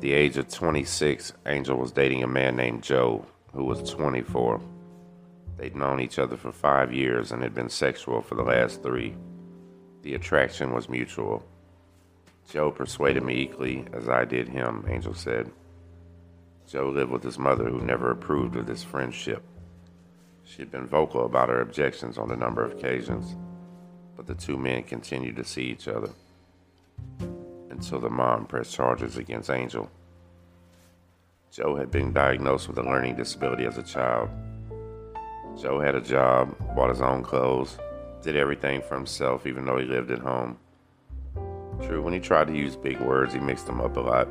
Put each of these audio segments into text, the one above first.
At the age of 26, Angel was dating a man named Joe, who was 24. They'd known each other for five years and had been sexual for the last three. The attraction was mutual. Joe persuaded me equally as I did him, Angel said. Joe lived with his mother, who never approved of this friendship. She had been vocal about her objections on a number of occasions, but the two men continued to see each other until the mom pressed charges against Angel. Joe had been diagnosed with a learning disability as a child. Joe had a job, bought his own clothes, did everything for himself, even though he lived at home. True, when he tried to use big words, he mixed them up a lot,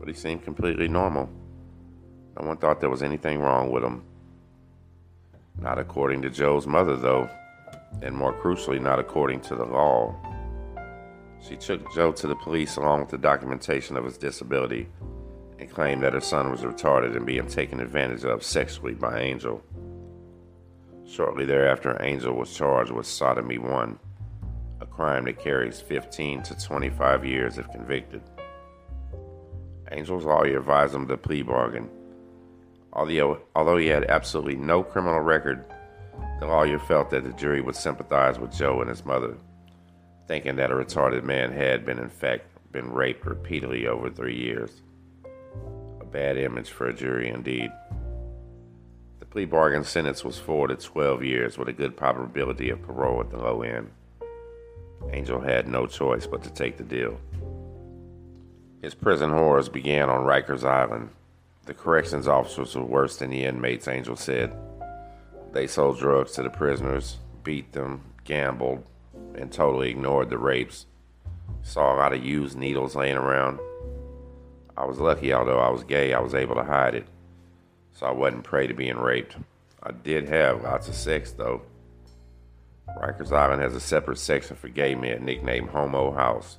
but he seemed completely normal. No one thought there was anything wrong with him. Not according to Joe's mother, though, and more crucially, not according to the law. She took Joe to the police along with the documentation of his disability and claimed that her son was retarded and being taken advantage of sexually by Angel. Shortly thereafter, Angel was charged with sodomy 1, a crime that carries 15 to 25 years if convicted. Angel's lawyer advised him to plea bargain although he had absolutely no criminal record, the lawyer felt that the jury would sympathize with Joe and his mother, thinking that a retarded man had been, in fact, been raped repeatedly over three years. A bad image for a jury indeed. The plea bargain sentence was four to 12 years with a good probability of parole at the low end. Angel had no choice but to take the deal. His prison horrors began on Rikers Island, the corrections officers were worse than the inmates, Angel said. They sold drugs to the prisoners, beat them, gambled, and totally ignored the rapes. Saw a lot of used needles laying around. I was lucky, although I was gay, I was able to hide it. So I wasn't prey to being raped. I did have lots of sex, though. Rikers Island has a separate section for gay men nicknamed Homo House.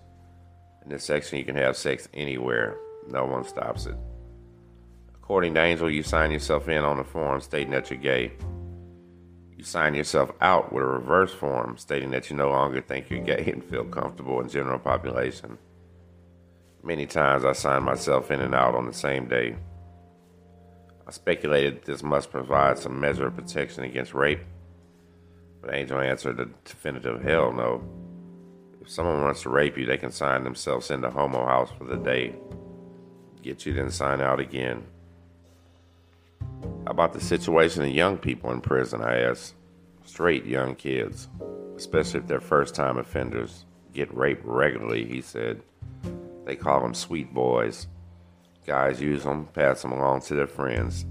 In this section, you can have sex anywhere, no one stops it. According to Angel, you sign yourself in on a form stating that you're gay. You sign yourself out with a reverse form stating that you no longer think you're gay and feel comfortable in general population. Many times I signed myself in and out on the same day. I speculated this must provide some measure of protection against rape, but Angel answered a definitive hell no. If someone wants to rape you, they can sign themselves into Homo House for the day, get you, then sign out again. How about the situation of young people in prison? I asked. Straight young kids, especially if they're first time offenders, get raped regularly, he said. They call them sweet boys. Guys use them, pass them along to their friends.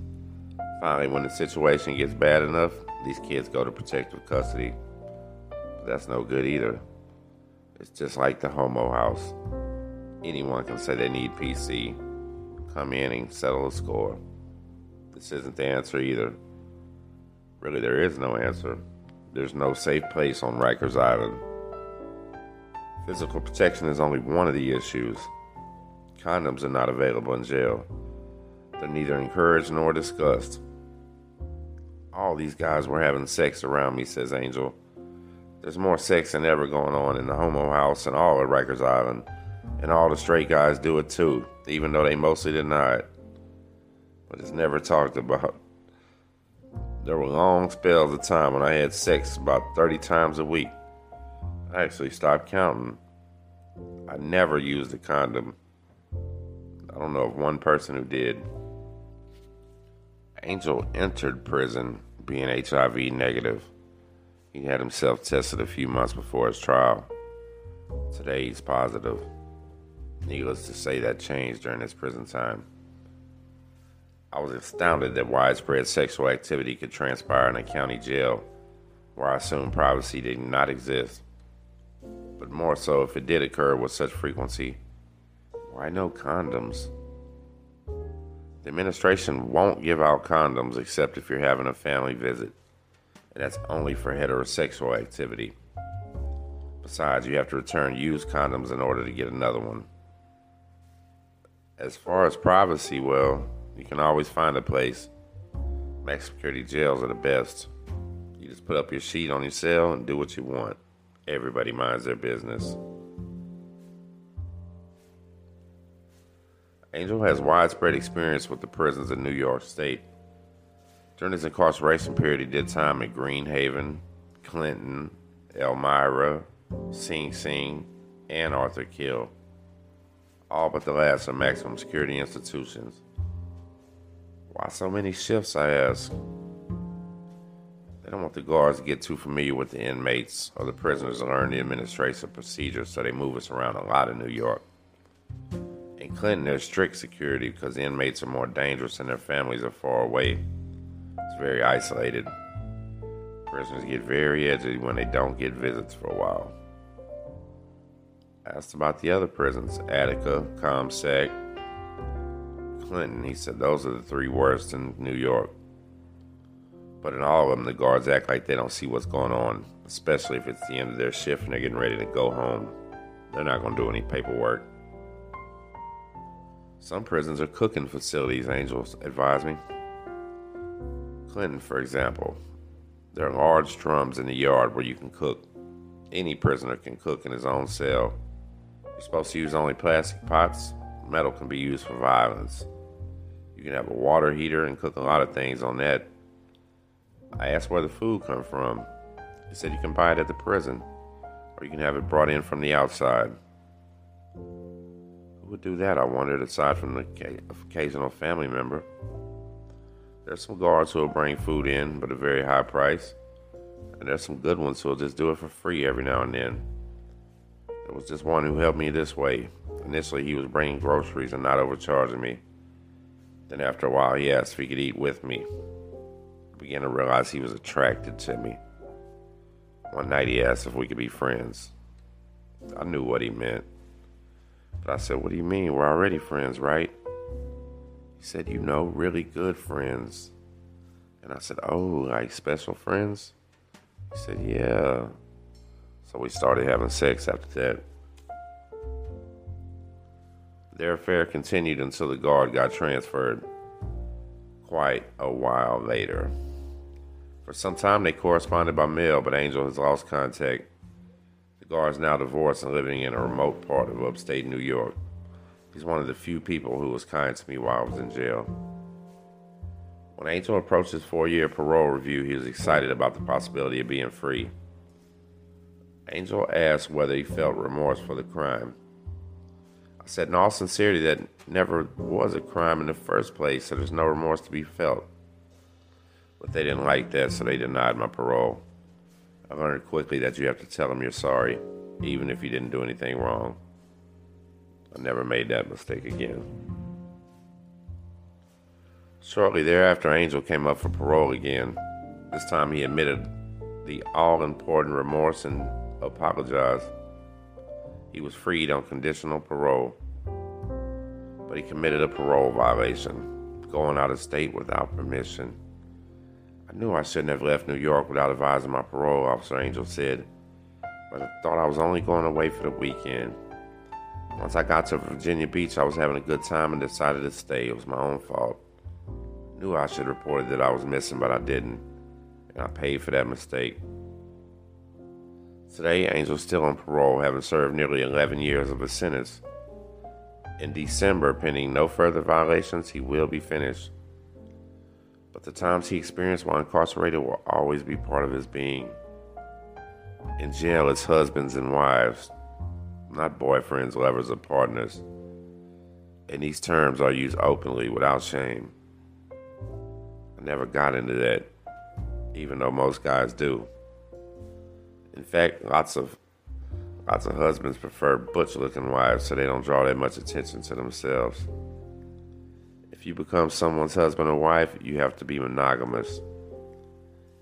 Finally, when the situation gets bad enough, these kids go to protective custody. But that's no good either. It's just like the homo house. Anyone can say they need PC, come in and settle a score. This isn't the answer either. Really, there is no answer. There's no safe place on Rikers Island. Physical protection is only one of the issues. Condoms are not available in jail. They're neither encouraged nor discussed. All these guys were having sex around me, says Angel. There's more sex than ever going on in the homo house and all at Rikers Island. And all the straight guys do it too, even though they mostly deny it but it's never talked about. There were long spells of time when I had sex about 30 times a week. I actually stopped counting. I never used a condom. I don't know of one person who did. Angel entered prison being HIV negative. He had himself tested a few months before his trial. Today he's positive. Needless to say, that changed during his prison time. I was astounded that widespread sexual activity could transpire in a county jail where I assumed privacy did not exist. But more so, if it did occur with such frequency, why no condoms? The administration won't give out condoms except if you're having a family visit, and that's only for heterosexual activity. Besides, you have to return used condoms in order to get another one. As far as privacy, well, you can always find a place. Max security jails are the best. You just put up your sheet on your cell and do what you want. Everybody minds their business. Angel has widespread experience with the prisons in New York State. During his incarceration period, he did time in Greenhaven, Clinton, Elmira, Sing Sing, and Arthur Kill, all but the last are maximum security institutions. Why so many shifts, I ask? Don't want the guards to get too familiar with the inmates or the prisoners to learn the administrative procedures, so they move us around a lot in New York. In Clinton, there's strict security because the inmates are more dangerous and their families are far away. It's very isolated. Prisoners get very edgy when they don't get visits for a while. Asked about the other prisons Attica, Comstock, Clinton. He said those are the three worst in New York. But in all of them, the guards act like they don't see what's going on, especially if it's the end of their shift and they're getting ready to go home. They're not going to do any paperwork. Some prisons are cooking facilities, Angels advised me. Clinton, for example. There are large drums in the yard where you can cook. Any prisoner can cook in his own cell. You're supposed to use only plastic pots. Metal can be used for violence. You can have a water heater and cook a lot of things on that. I asked where the food come from. He said you can buy it at the prison, or you can have it brought in from the outside Who would do that, I wondered, aside from the occasional family member. There's some guards who will bring food in, but a very high price. And there's some good ones who will just do it for free every now and then. There was just one who helped me this way. Initially, he was bringing groceries and not overcharging me. Then, after a while, he asked if he could eat with me. Began to realize he was attracted to me. One night, he asked if we could be friends. I knew what he meant. But I said, What do you mean? We're already friends, right? He said, You know, really good friends. And I said, Oh, like special friends? He said, Yeah. So we started having sex after that. Their affair continued until the guard got transferred quite a while later. For some time, they corresponded by mail, but Angel has lost contact the guard is now divorced and living in a remote part of upstate New York. He's one of the few people who was kind to me while I was in jail. When Angel approached his four year parole review, he was excited about the possibility of being free. Angel asked whether he felt remorse for the crime. I said in all sincerity that never was a crime in the first place, so there's no remorse to be felt. But they didn't like that, so they denied my parole. I learned quickly that you have to tell them you're sorry, even if you didn't do anything wrong. I never made that mistake again. Shortly thereafter, Angel came up for parole again. This time he admitted the all important remorse and apologized. He was freed on conditional parole, but he committed a parole violation, going out of state without permission. I knew I shouldn't have left New York without advising my parole officer, Angel said, but I thought I was only going away for the weekend. Once I got to Virginia Beach, I was having a good time and decided to stay. It was my own fault. Knew I should have reported that I was missing, but I didn't, and I paid for that mistake. Today, Angel's still on parole, having served nearly 11 years of his sentence. In December, pending no further violations, he will be finished but the times he experienced while incarcerated will always be part of his being. In jail, it's husbands and wives, not boyfriends, lovers, or partners. And these terms are used openly without shame. I never got into that, even though most guys do. In fact, lots of lots of husbands prefer butch-looking wives so they don't draw that much attention to themselves. If you become someone's husband or wife, you have to be monogamous.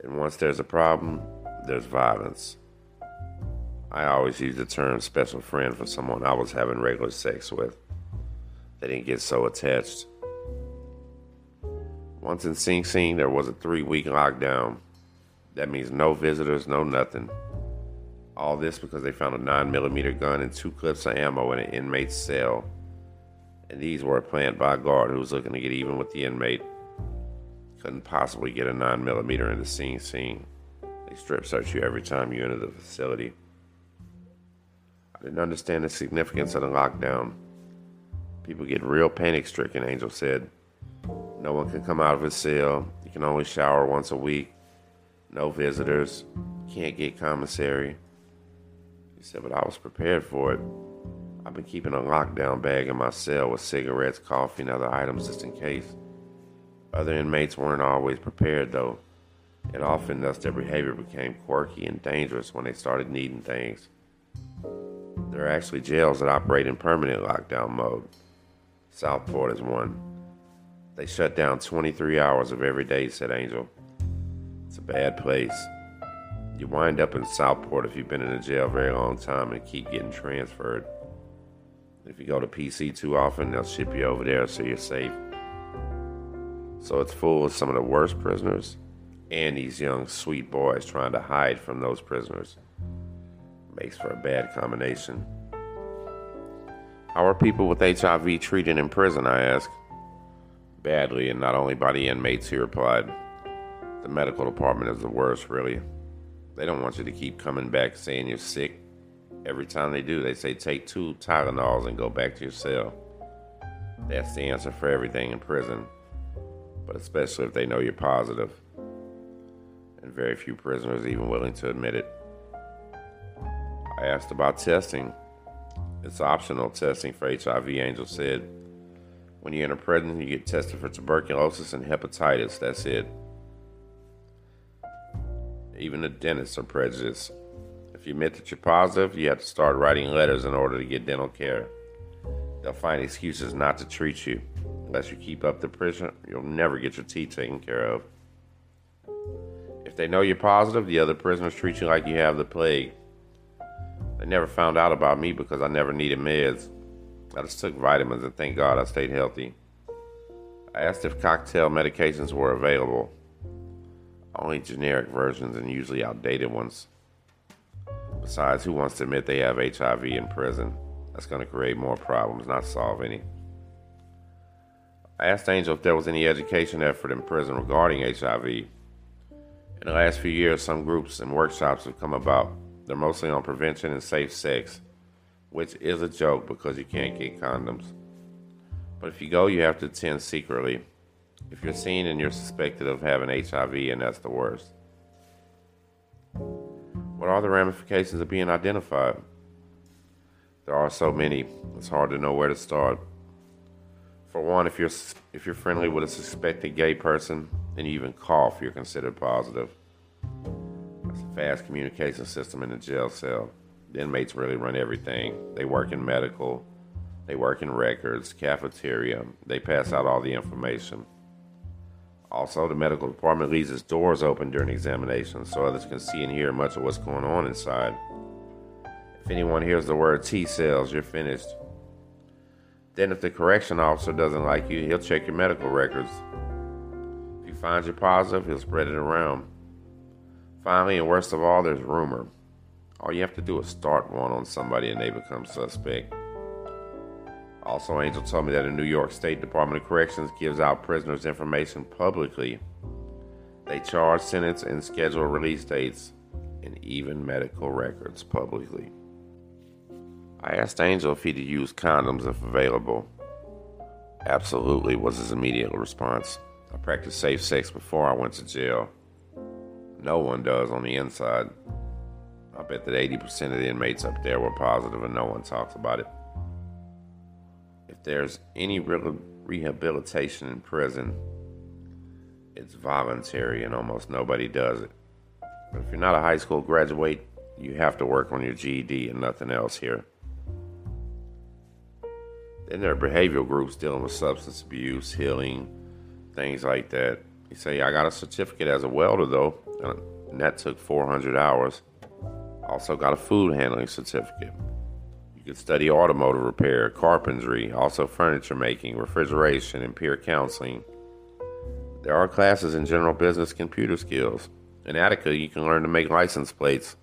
And once there's a problem, there's violence. I always use the term special friend for someone I was having regular sex with. They didn't get so attached. Once in Sing Sing, there was a three week lockdown. That means no visitors, no nothing. All this because they found a 9mm gun and two clips of ammo in an inmate's cell and these were planned by a guard who was looking to get even with the inmate. Couldn't possibly get a 9mm in the scene Sing. They strip search you every time you enter the facility. I didn't understand the significance of the lockdown. People get real panic stricken, Angel said. No one can come out of his cell. You can only shower once a week. No visitors. Can't get commissary. He said, but I was prepared for it. I've been keeping a lockdown bag in my cell with cigarettes, coffee, and other items just in case. Other inmates weren't always prepared, though, and often thus their behavior became quirky and dangerous when they started needing things. There are actually jails that operate in permanent lockdown mode. Southport is one. They shut down 23 hours of every day, said Angel. It's a bad place. You wind up in Southport if you've been in a jail a very long time and keep getting transferred. If you go to PC too often, they'll ship you over there so you're safe. So it's full of some of the worst prisoners and these young sweet boys trying to hide from those prisoners. Makes for a bad combination. How are people with HIV treated in prison? I asked. Badly, and not only by the inmates, he replied. The medical department is the worst, really. They don't want you to keep coming back saying you're sick. Every time they do, they say take two Tylenols and go back to your cell. That's the answer for everything in prison, but especially if they know you're positive. And very few prisoners even willing to admit it. I asked about testing. It's optional testing for HIV, Angel said. When you enter prison, you get tested for tuberculosis and hepatitis. That's it. Even the dentists are prejudiced. If you admit that you're positive, you have to start writing letters in order to get dental care. They'll find excuses not to treat you. Unless you keep up the pressure, you'll never get your teeth taken care of. If they know you're positive, the other prisoners treat you like you have the plague. They never found out about me because I never needed meds. I just took vitamins and thank God I stayed healthy. I asked if cocktail medications were available only generic versions and usually outdated ones. Besides, who wants to admit they have HIV in prison? That's going to create more problems, not solve any. I asked Angel if there was any education effort in prison regarding HIV. In the last few years, some groups and workshops have come about. They're mostly on prevention and safe sex, which is a joke because you can't get condoms. But if you go, you have to attend secretly if you're seen and you're suspected of having HIV, and that's the worst. What are the ramifications of being identified? There are so many, it's hard to know where to start. For one, if you're if you're friendly with a suspected gay person and you even cough, you're considered positive. That's a fast communication system in the jail cell. The inmates really run everything. They work in medical, they work in records, cafeteria, they pass out all the information. Also, the medical department leaves its doors open during examinations so others can see and hear much of what's going on inside. If anyone hears the word T cells, you're finished. Then, if the correction officer doesn't like you, he'll check your medical records. If he finds you positive, he'll spread it around. Finally, and worst of all, there's rumor. All you have to do is start one on somebody and they become suspect. Also, Angel told me that the New York State Department of Corrections gives out prisoners' information publicly. They charge, sentence, and schedule release dates, and even medical records publicly. I asked Angel if he'd use condoms if available. Absolutely, was his immediate response. I practiced safe sex before I went to jail. No one does on the inside. I bet that 80% of the inmates up there were positive and no one talks about it there's any real rehabilitation in prison, it's voluntary and almost nobody does it. But if you're not a high school graduate, you have to work on your GED and nothing else here. Then there are behavioral groups dealing with substance abuse, healing, things like that. You say, I got a certificate as a welder though, and that took 400 hours. Also got a food handling certificate. You could study automotive repair, carpentry, also furniture making, refrigeration, and peer counseling. There are classes in general business computer skills. In Attica, you can learn to make license plates.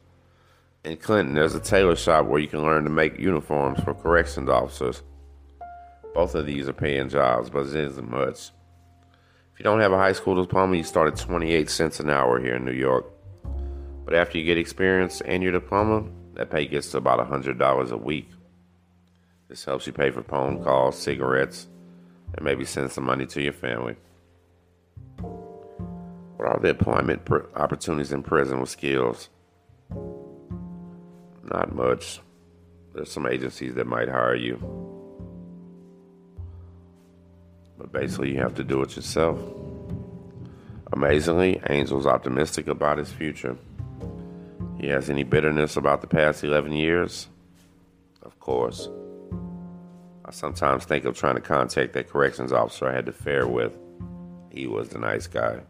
In Clinton, there's a tailor shop where you can learn to make uniforms for corrections officers. Both of these are paying jobs, but it isn't much. If you don't have a high school diploma, you start at 28 cents an hour here in New York. But after you get experience and your diploma, that pay gets to about $100 a week. This helps you pay for phone calls, cigarettes, and maybe send some money to your family. What are the employment opportunities in prison with skills? Not much. There's some agencies that might hire you. But basically, you have to do it yourself. Amazingly, Angel's optimistic about his future. He has any bitterness about the past 11 years? Of course. I sometimes think of trying to contact that corrections officer I had to fare with. He was the nice guy.